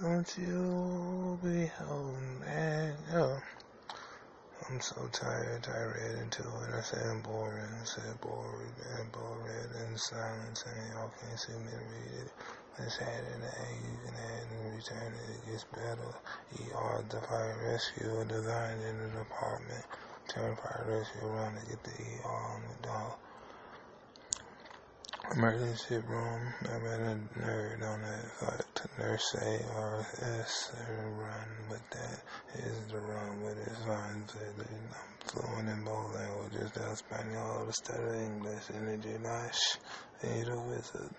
Don't you be holding back. Oh. I'm so tired, tired into it. I said boring, I said boring, and boring in silence, and y'all can't see me read it. Let's add in the A, you can add and return it, it gets better. ER, the fire rescue, design in the department. Turn fire rescue around to get the ER on the dog. Emergency room, I met a nerd on that, like nurse A or run, but that is the run, with it's fine. I'm fluent in both languages, the Spanish, the study English, energy, nice, need a wizard.